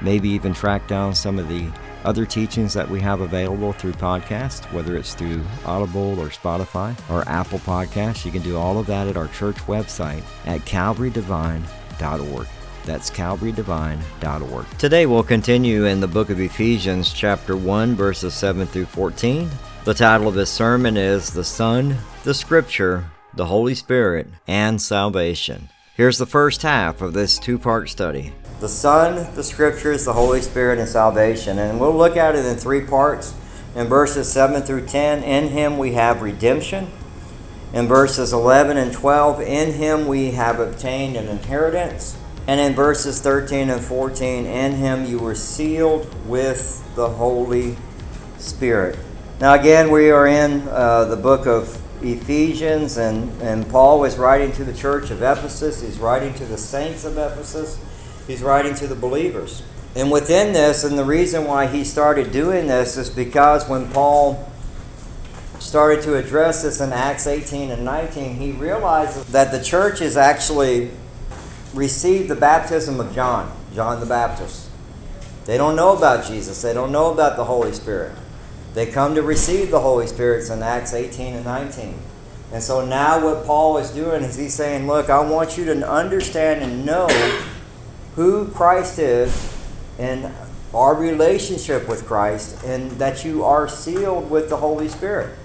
maybe even track down some of the other teachings that we have available through podcast, whether it's through Audible or Spotify or Apple Podcasts. You can do all of that at our church website at calvarydevine.org. That's calvarydevine.org. Today we'll continue in the book of Ephesians, chapter 1, verses 7 through 14. The title of this sermon is The Son, the Scripture, the Holy Spirit, and Salvation. Here's the first half of this two part study the Son, the Scriptures, the Holy Spirit, and salvation. And we'll look at it in three parts. In verses 7 through 10, in Him we have redemption. In verses 11 and 12, in Him we have obtained an inheritance. And in verses 13 and 14, in Him you were sealed with the Holy Spirit. Now, again, we are in uh, the book of Ephesians, and, and Paul is writing to the church of Ephesus. He's writing to the saints of Ephesus. He's writing to the believers. And within this, and the reason why he started doing this is because when Paul started to address this in Acts 18 and 19, he realizes that the church has actually received the baptism of John, John the Baptist. They don't know about Jesus, they don't know about the Holy Spirit. They come to receive the Holy Spirit in Acts 18 and 19. And so now what Paul is doing is he's saying, Look, I want you to understand and know who Christ is and our relationship with Christ, and that you are sealed with the Holy Spirit.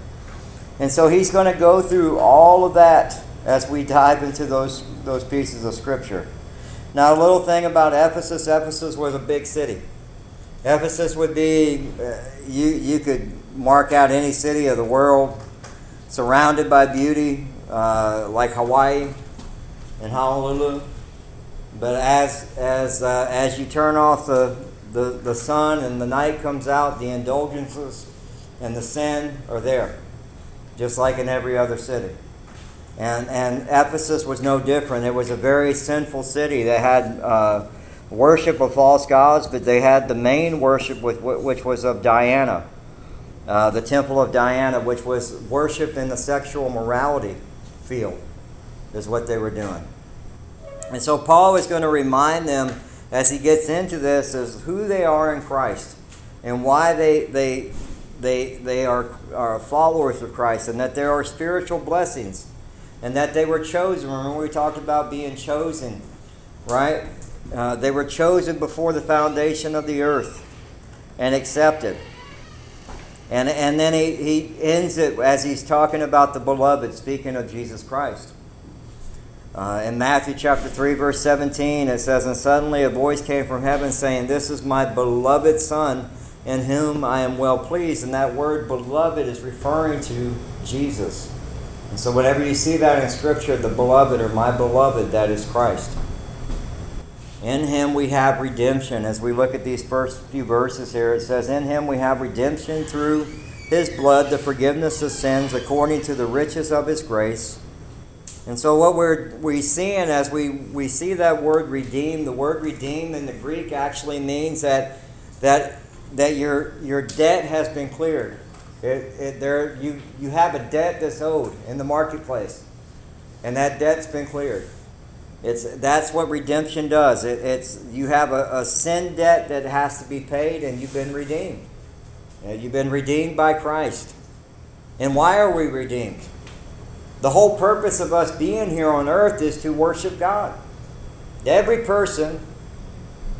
And so he's going to go through all of that as we dive into those, those pieces of Scripture. Now, a little thing about Ephesus Ephesus was a big city. Ephesus would be, uh, you, you could mark out any city of the world surrounded by beauty, uh, like Hawaii and Honolulu. But as as uh, as you turn off the, the the sun and the night comes out, the indulgences and the sin are there, just like in every other city. And and Ephesus was no different. It was a very sinful city. that had uh, worship of false gods, but they had the main worship with which was of Diana, uh, the temple of Diana, which was worship in the sexual morality field, is what they were doing. And so Paul is going to remind them as he gets into this as who they are in Christ and why they they they they are, are followers of Christ and that there are spiritual blessings and that they were chosen. Remember we talked about being chosen, right? Uh, they were chosen before the foundation of the earth and accepted. And, and then he, he ends it as he's talking about the beloved, speaking of Jesus Christ. Uh, in Matthew chapter 3, verse 17, it says, And suddenly a voice came from heaven saying, This is my beloved Son, in whom I am well pleased. And that word beloved is referring to Jesus. And so, whenever you see that in Scripture, the beloved or my beloved, that is Christ. In him we have redemption. As we look at these first few verses here, it says, In him we have redemption through his blood, the forgiveness of sins, according to the riches of his grace and so what we're we seeing as we, we see that word redeem, the word redeem in the Greek actually means that that that your your debt has been cleared. It, it, there you you have a debt that's owed in the marketplace, and that debt's been cleared. It's that's what redemption does. It, it's you have a, a sin debt that has to be paid, and you've been redeemed. Uh, you've been redeemed by Christ. And why are we redeemed? The whole purpose of us being here on earth is to worship God. Every person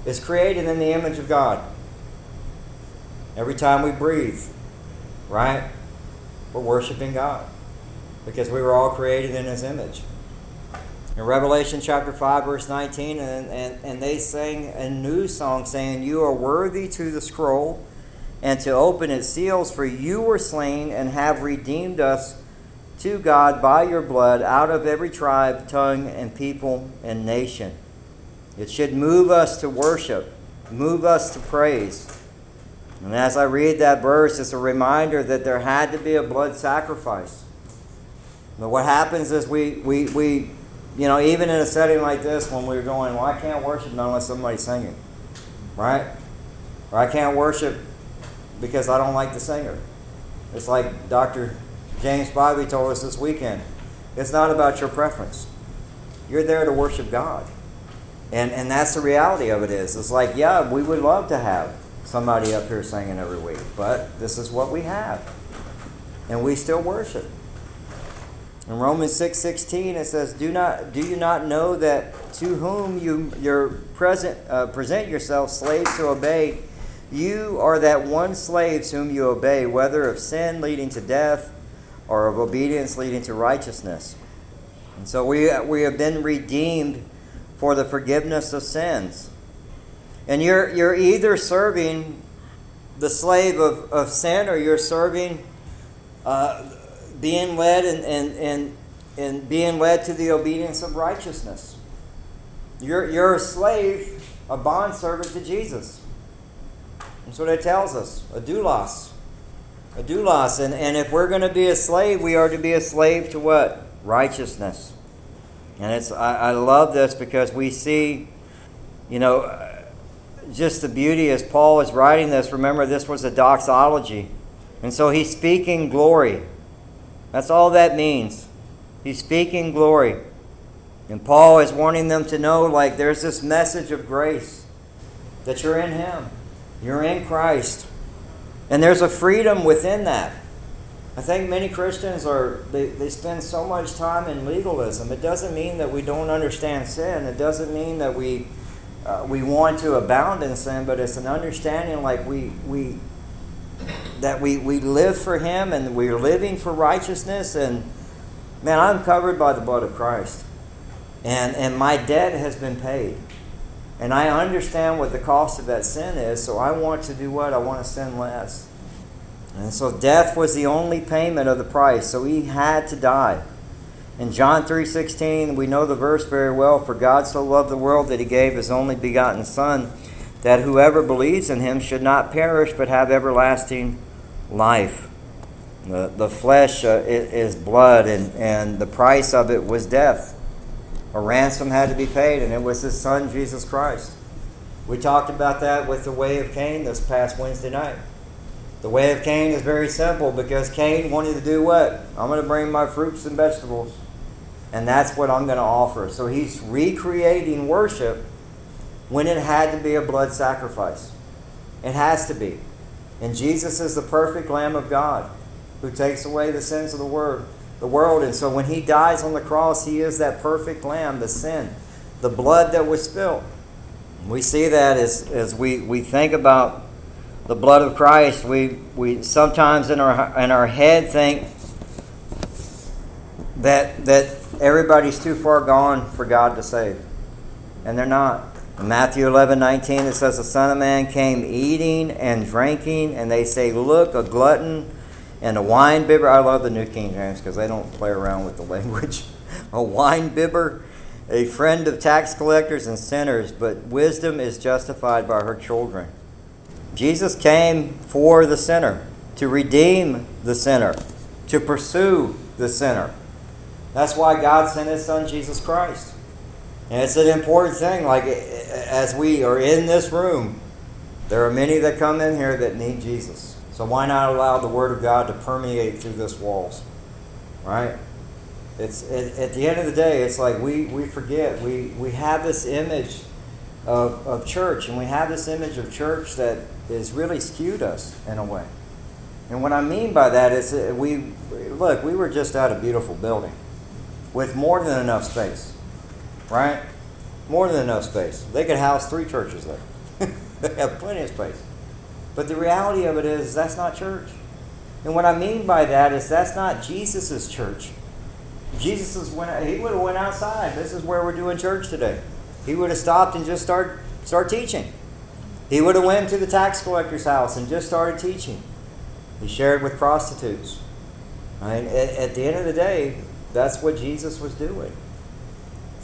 is created in the image of God. Every time we breathe, right? We're worshiping God because we were all created in His image. In Revelation chapter 5, verse 19, and, and, and they sang a new song saying, You are worthy to the scroll and to open its seals, for you were slain and have redeemed us to God by your blood out of every tribe, tongue, and people and nation. It should move us to worship, move us to praise. And as I read that verse, it's a reminder that there had to be a blood sacrifice. But what happens is we, we, we you know, even in a setting like this, when we're going, well, I can't worship unless somebody's singing, right? Or I can't worship because I don't like the singer. It's like Dr. James Spivey told us this weekend. It's not about your preference. You're there to worship God. And, and that's the reality of it is. It's like, yeah, we would love to have somebody up here singing every week, but this is what we have. And we still worship. In Romans 6:16 it says, "Do not do you not know that to whom you your present uh, present yourselves slaves to obey, you are that one slave whom you obey, whether of sin leading to death or of obedience leading to righteousness." And so we we have been redeemed for the forgiveness of sins. And you're you're either serving the slave of, of sin or you're serving uh, being led and, and, and, and being led to the obedience of righteousness. You're, you're a slave, a bondservant to Jesus. That's what it tells us a doulos. A doulos. And, and if we're going to be a slave, we are to be a slave to what? Righteousness. And it's I, I love this because we see, you know, just the beauty as Paul is writing this. Remember, this was a doxology. And so he's speaking glory. That's all that means. He's speaking glory. And Paul is wanting them to know like there's this message of grace that you're in Him, you're in Christ. And there's a freedom within that. I think many Christians are, they, they spend so much time in legalism. It doesn't mean that we don't understand sin, it doesn't mean that we. Uh, we want to abound in sin, but it's an understanding like we, we that we, we live for Him and we're living for righteousness. And man, I'm covered by the blood of Christ. And, and my debt has been paid. And I understand what the cost of that sin is, so I want to do what? I want to sin less. And so death was the only payment of the price, so he had to die. In John 3:16, we know the verse very well, for God so loved the world that he gave his only begotten son that whoever believes in him should not perish but have everlasting life. The, the flesh uh, is blood, and, and the price of it was death. A ransom had to be paid, and it was his son, Jesus Christ. We talked about that with the way of Cain this past Wednesday night. The way of Cain is very simple because Cain wanted to do what? I'm going to bring my fruits and vegetables, and that's what I'm going to offer. So he's recreating worship when it had to be a blood sacrifice. It has to be. And Jesus is the perfect Lamb of God who takes away the sins of the world. The world. And so when he dies on the cross, he is that perfect lamb, the sin, the blood that was spilled. We see that as, as we, we think about the blood of Christ, we, we sometimes in our in our head think that that everybody's too far gone for God to save. And they're not. Matthew 11, 19, it says, The Son of Man came eating and drinking, and they say, Look, a glutton and a wine bibber. I love the New King James because they don't play around with the language. a wine bibber, a friend of tax collectors and sinners, but wisdom is justified by her children. Jesus came for the sinner, to redeem the sinner, to pursue the sinner. That's why God sent his son, Jesus Christ. And it's an important thing. Like, eh, eh, as we are in this room, there are many that come in here that need Jesus. So why not allow the Word of God to permeate through this walls? Right? It's it, at the end of the day, it's like we, we forget. We, we have this image of, of church, and we have this image of church that is really skewed us in a way. And what I mean by that is that we look, we were just at a beautiful building with more than enough space right? More than enough space. They could house three churches there. they have plenty of space. But the reality of it is, that's not church. And what I mean by that is, that's not Jesus' church. Jesus is went, he would have went outside. This is where we're doing church today. He would have stopped and just start start teaching. He would have went to the tax collector's house and just started teaching. He shared with prostitutes. Right? At, at the end of the day, that's what Jesus was doing.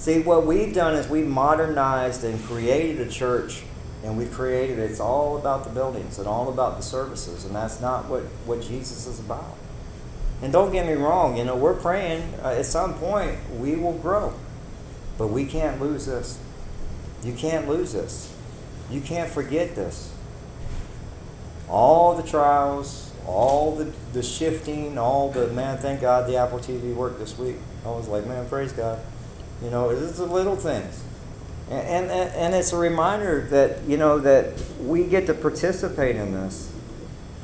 See, what we've done is we've modernized and created a church, and we've created it's all about the buildings and all about the services, and that's not what, what Jesus is about. And don't get me wrong, you know, we're praying uh, at some point we will grow, but we can't lose this. You can't lose this. You can't forget this. All the trials, all the, the shifting, all the man, thank God the Apple TV worked this week. I was like, man, praise God. You know, it's the little things. And, and, and it's a reminder that, you know, that we get to participate in this.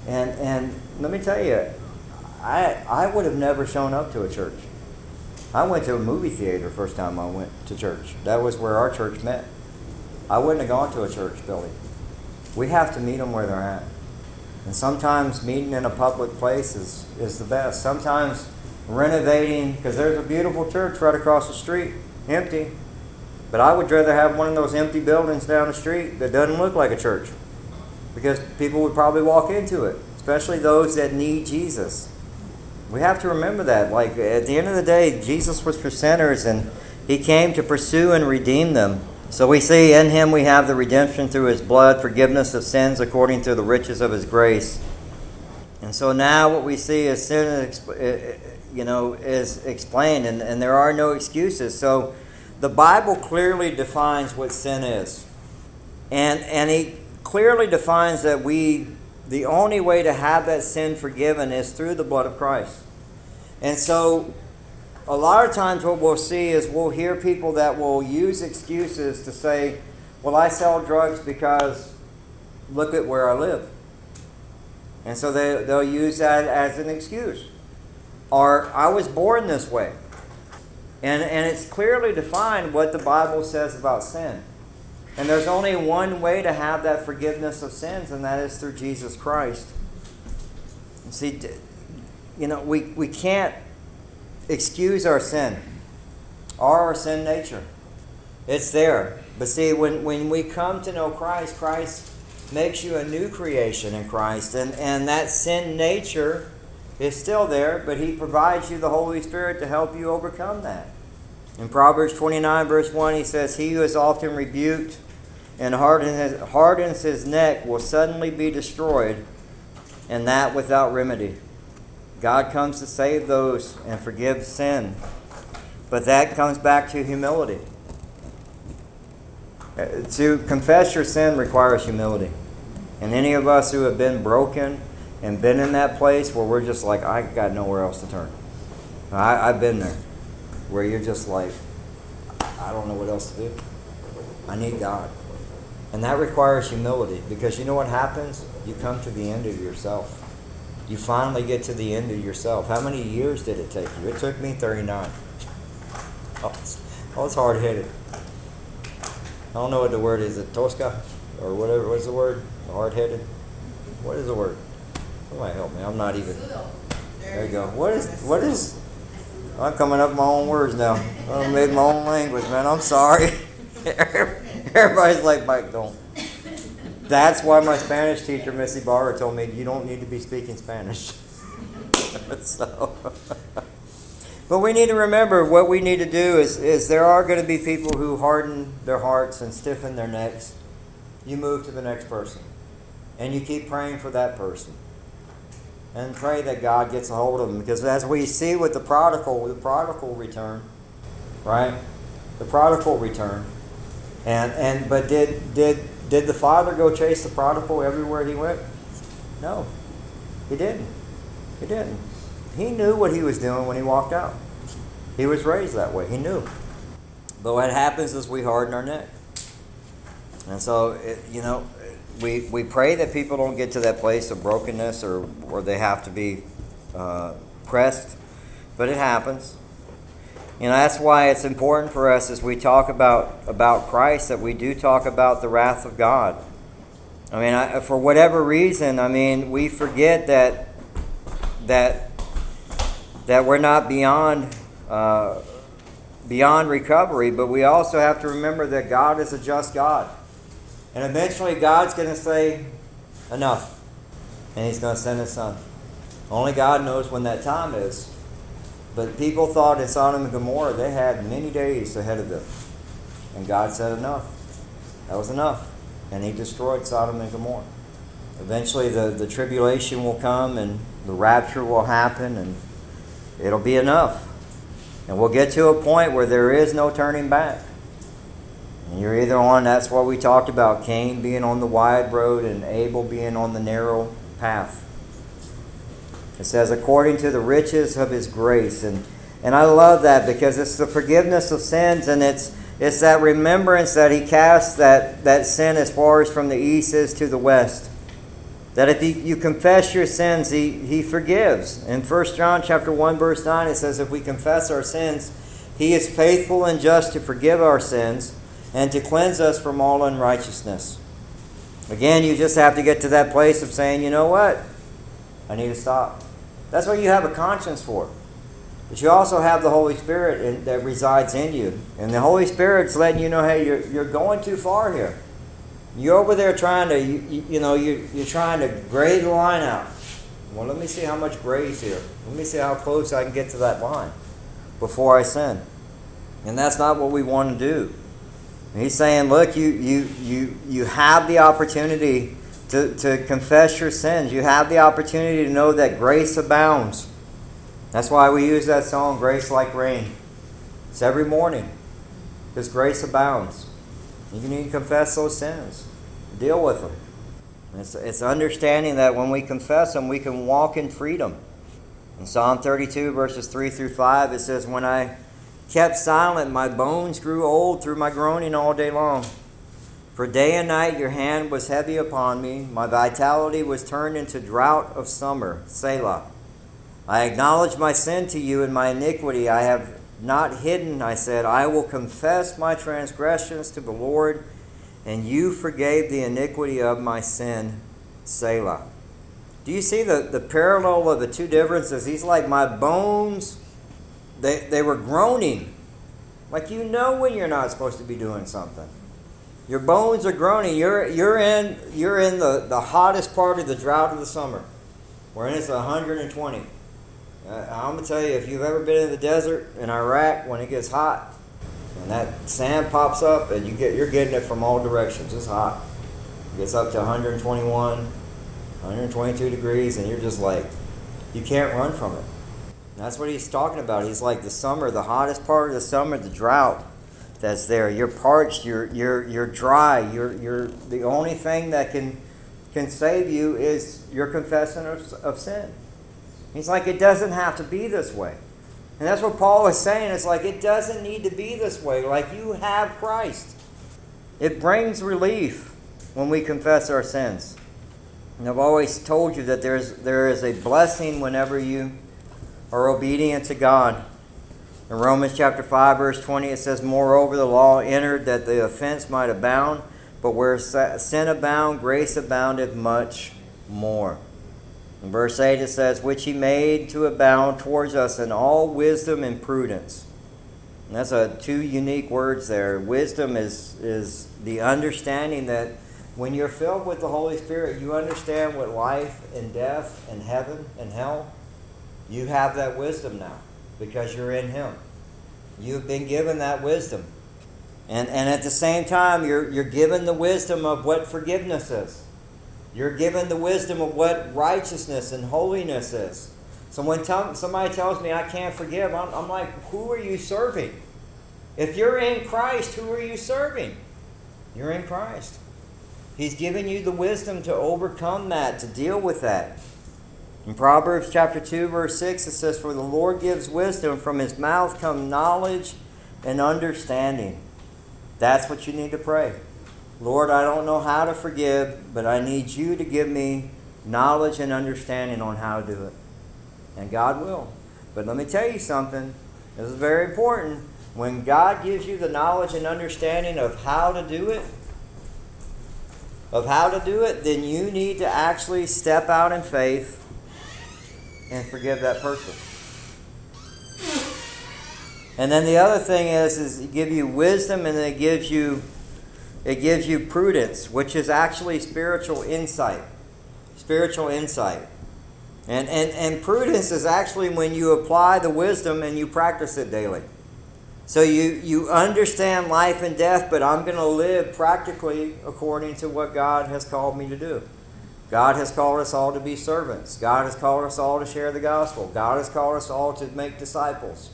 And, and let me tell you, I, I would have never shown up to a church. I went to a movie theater first time I went to church. That was where our church met. I wouldn't have gone to a church building. We have to meet them where they're at. And sometimes meeting in a public place is, is the best. Sometimes renovating, because there's a beautiful church right across the street, empty. But I would rather have one of those empty buildings down the street that doesn't look like a church. Because people would probably walk into it, especially those that need Jesus. We have to remember that. Like, at the end of the day, Jesus was for sinners and he came to pursue and redeem them. So we see in him we have the redemption through his blood, forgiveness of sins according to the riches of his grace. And so now what we see is sin, you know, is explained, and, and there are no excuses. So the Bible clearly defines what sin is, and and he clearly defines that we the only way to have that sin forgiven is through the blood of Christ. And so a lot of times what we'll see is we'll hear people that will use excuses to say, well, I sell drugs because look at where I live. And so they, they'll use that as an excuse. Or I was born this way. And, and it's clearly defined what the Bible says about sin. And there's only one way to have that forgiveness of sins, and that is through Jesus Christ. See, you know, we, we can't excuse our sin or our sin nature. It's there. But see, when, when we come to know Christ, Christ makes you a new creation in Christ. And, and that sin nature is still there, but He provides you the Holy Spirit to help you overcome that. In Proverbs 29, verse 1, he says, He who is often rebuked and hardens his neck will suddenly be destroyed, and that without remedy. God comes to save those and forgive sin. But that comes back to humility. To confess your sin requires humility. And any of us who have been broken and been in that place where we're just like, I got nowhere else to turn. I, I've been there. Where you're just like, I don't know what else to do. I need God. And that requires humility because you know what happens? You come to the end of yourself you finally get to the end of yourself. How many years did it take you? It took me 39. I was, I was hard headed. I don't know what the word is. It Tosca or whatever. What's the word? Hard headed. What is the word? Somebody help me. I'm not even. There you go. What is what is? I'm coming up with my own words now. I made my own language, man. I'm sorry. Everybody's like, Mike, don't. That's why my Spanish teacher, Missy Barber, told me you don't need to be speaking Spanish. so, but we need to remember what we need to do is, is there are going to be people who harden their hearts and stiffen their necks. You move to the next person. And you keep praying for that person. And pray that God gets a hold of them. Because as we see with the prodigal, the prodigal return, right? The prodigal return. And and but did did did the father go chase the prodigal everywhere he went? No, he didn't. He didn't. He knew what he was doing when he walked out. He was raised that way. He knew. But what happens is we harden our neck. And so, it, you know, we, we pray that people don't get to that place of brokenness or, or they have to be uh, pressed, but it happens. Know, that's why it's important for us as we talk about, about Christ that we do talk about the wrath of God. I mean, I, for whatever reason, I mean, we forget that that that we're not beyond uh, beyond recovery, but we also have to remember that God is a just God. And eventually, God's going to say, enough. And He's going to send His Son. Only God knows when that time is. But people thought in Sodom and Gomorrah they had many days ahead of them. And God said, enough. That was enough. And He destroyed Sodom and Gomorrah. Eventually, the, the tribulation will come and the rapture will happen, and it'll be enough. And we'll get to a point where there is no turning back. And you're either on, that's what we talked about Cain being on the wide road and Abel being on the narrow path. It says, according to the riches of his grace. And, and I love that because it's the forgiveness of sins and it's, it's that remembrance that he casts that, that sin as far as from the east is to the west. That if you, confess your sins, he, he forgives. In 1 John chapter 1, verse 9, it says, If we confess our sins, he is faithful and just to forgive our sins and to cleanse us from all unrighteousness. Again, you just have to get to that place of saying, you know what? I need to stop. That's what you have a conscience for. But you also have the Holy Spirit in, that resides in you. And the Holy Spirit's letting you know, hey, you're, you're going too far here. You're over there trying to, you, you, know, you, you're trying to grade the line out. Well, let me see how much grade's here. Let me see how close I can get to that line before I sin. And that's not what we want to do. And he's saying, look, you, you, you, you have the opportunity to, to confess your sins. You have the opportunity to know that grace abounds. That's why we use that song, Grace Like Rain. It's every morning. Because grace abounds. You need to confess those sins, deal with them. It's, it's understanding that when we confess them, we can walk in freedom. In Psalm 32, verses 3 through 5, it says, When I kept silent, my bones grew old through my groaning all day long. For day and night your hand was heavy upon me. My vitality was turned into drought of summer. Selah. I acknowledge my sin to you and my iniquity. I have not hidden, I said, I will confess my transgressions to the Lord, and you forgave the iniquity of my sin. Selah. Do you see the, the parallel of the two differences? He's like, My bones, they, they were groaning. Like you know when you're not supposed to be doing something. Your bones are groaning. You're, you're in, you're in the, the hottest part of the drought of the summer, where it's 120. Uh, I'm gonna tell you, if you've ever been in the desert in Iraq when it gets hot, and that sand pops up, and you get you're getting it from all directions. It's hot. It gets up to 121, 122 degrees, and you're just like, you can't run from it. And that's what he's talking about. He's like the summer, the hottest part of the summer, the drought that's there. You're parched. You're you're you're dry. You're you're the only thing that can can save you is your confession of, of sin. He's like, it doesn't have to be this way. And that's what Paul is saying. It's like, it doesn't need to be this way. Like, you have Christ. It brings relief when we confess our sins. And I've always told you that there's, there is a blessing whenever you are obedient to God. In Romans chapter 5, verse 20, it says, Moreover, the law entered that the offense might abound, but where sin abound, grace abounded much more. In verse 8 it says, Which he made to abound towards us in all wisdom and prudence. And that's a, two unique words there. Wisdom is, is the understanding that when you're filled with the Holy Spirit, you understand what life and death and heaven and hell, you have that wisdom now because you're in Him. You've been given that wisdom. And, and at the same time, you're, you're given the wisdom of what forgiveness is. You're given the wisdom of what righteousness and holiness is. So when t- somebody tells me I can't forgive, I'm, I'm like, who are you serving? If you're in Christ, who are you serving? You're in Christ. He's given you the wisdom to overcome that, to deal with that. In Proverbs chapter 2, verse 6, it says, For the Lord gives wisdom, from his mouth come knowledge and understanding. That's what you need to pray. Lord, I don't know how to forgive, but I need you to give me knowledge and understanding on how to do it. And God will. But let me tell you something. This is very important. When God gives you the knowledge and understanding of how to do it, of how to do it, then you need to actually step out in faith and forgive that person. And then the other thing is, is give you wisdom, and then it gives you, it gives you prudence, which is actually spiritual insight. Spiritual insight. And, and, and prudence is actually when you apply the wisdom and you practice it daily. So you, you understand life and death, but I'm going to live practically according to what God has called me to do. God has called us all to be servants. God has called us all to share the gospel. God has called us all to make disciples.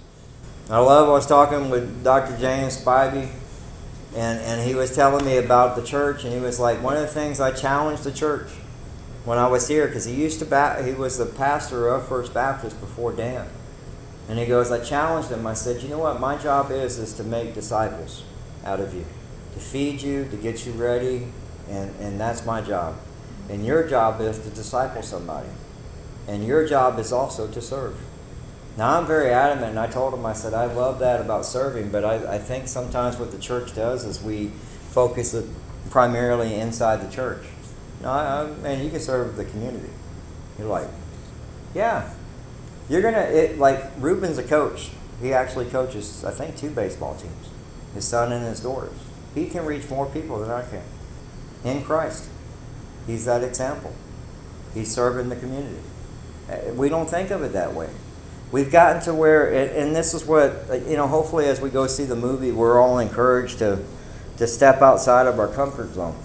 I love, I was talking with Dr. James Spivey, and, and he was telling me about the church, and he was like, one of the things I challenged the church when I was here, because he used to, ba- he was the pastor of First Baptist before Dan. And he goes, I challenged him. I said, you know what? My job is is to make disciples out of you, to feed you, to get you ready, and, and that's my job. And your job is to disciple somebody. And your job is also to serve. Now, I'm very adamant, and I told him, I said, I love that about serving, but I, I think sometimes what the church does is we focus it primarily inside the church. No, I, I, man, you can serve the community. You're like, yeah, you're gonna it like Ruben's a coach. He actually coaches, I think, two baseball teams. His son and his daughters. He can reach more people than I can. In Christ, he's that example. He's serving the community. Uh, we don't think of it that way. We've gotten to where, and this is what you know. Hopefully, as we go see the movie, we're all encouraged to to step outside of our comfort zone.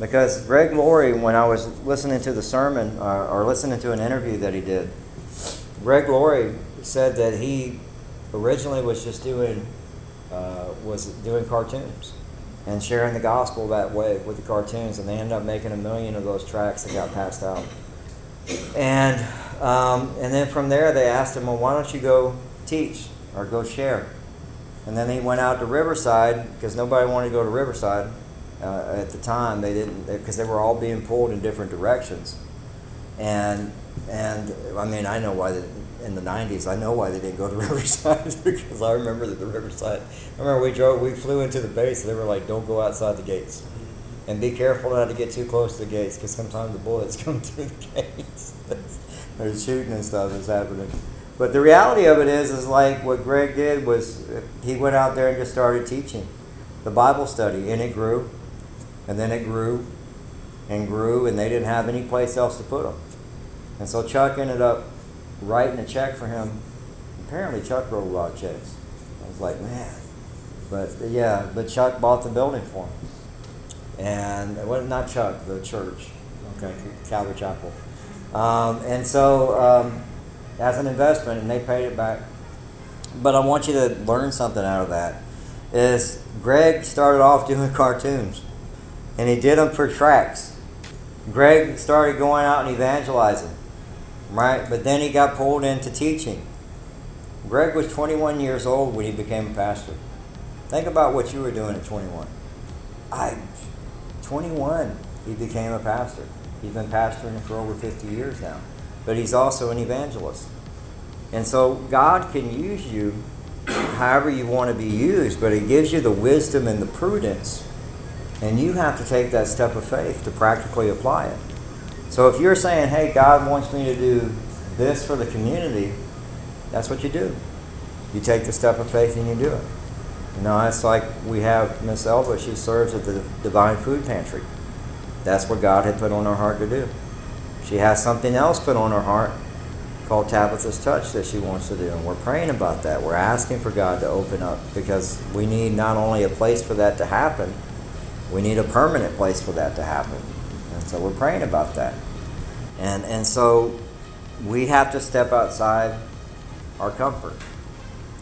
Because Greg Laurie, when I was listening to the sermon uh, or listening to an interview that he did, Greg Laurie said that he originally was just doing uh, was doing cartoons and sharing the gospel that way with the cartoons, and they ended up making a million of those tracks that got passed out. And um, and then from there, they asked him, "Well, why don't you go teach or go share?" And then he went out to Riverside because nobody wanted to go to Riverside uh, at the time. They didn't because they were all being pulled in different directions. And and I mean, I know why they, in the '90s. I know why they didn't go to Riverside because I remember that the Riverside. I remember we drove, we flew into the base. And they were like, "Don't go outside the gates." And be careful not to get too close to the gates because sometimes the bullets come through the gates. There's shooting and stuff that's happening. But the reality of it is, is like what Greg did was he went out there and just started teaching the Bible study, and it grew, and then it grew, and grew, and they didn't have any place else to put them. And so Chuck ended up writing a check for him. Apparently, Chuck wrote a lot of checks. I was like, man. But yeah, but Chuck bought the building for him. And well, not Chuck, the church, okay, Calvary Chapel. Um, and so, um, as an investment, and they paid it back. But I want you to learn something out of that. Is Greg started off doing cartoons, and he did them for tracks. Greg started going out and evangelizing, right? But then he got pulled into teaching. Greg was 21 years old when he became a pastor. Think about what you were doing at 21. I 21, he became a pastor. He's been pastoring for over 50 years now. But he's also an evangelist. And so God can use you however you want to be used, but He gives you the wisdom and the prudence. And you have to take that step of faith to practically apply it. So if you're saying, hey, God wants me to do this for the community, that's what you do. You take the step of faith and you do it. You know, it's like we have Miss Elba, she serves at the Devine Food Pantry. That's what God had put on her heart to do. She has something else put on her heart called Tabitha's Touch that she wants to do. And we're praying about that. We're asking for God to open up because we need not only a place for that to happen, we need a permanent place for that to happen. And so we're praying about that. And, and so we have to step outside our comfort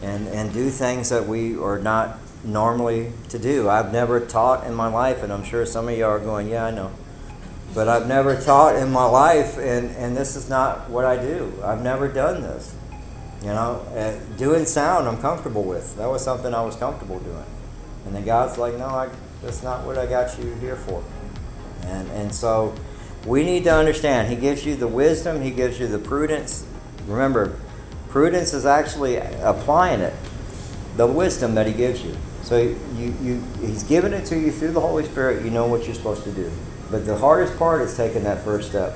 and, and do things that we are not normally to do. I've never taught in my life, and I'm sure some of you are going, Yeah, I know. But I've never taught in my life, and, and this is not what I do. I've never done this. You know, uh, doing sound I'm comfortable with. That was something I was comfortable doing. And then God's like, No, I, that's not what I got you here for. And, and so we need to understand He gives you the wisdom, He gives you the prudence. Remember, prudence is actually applying it, the wisdom that He gives you. So you, you, He's given it to you through the Holy Spirit. You know what you're supposed to do. But the hardest part is taking that first step.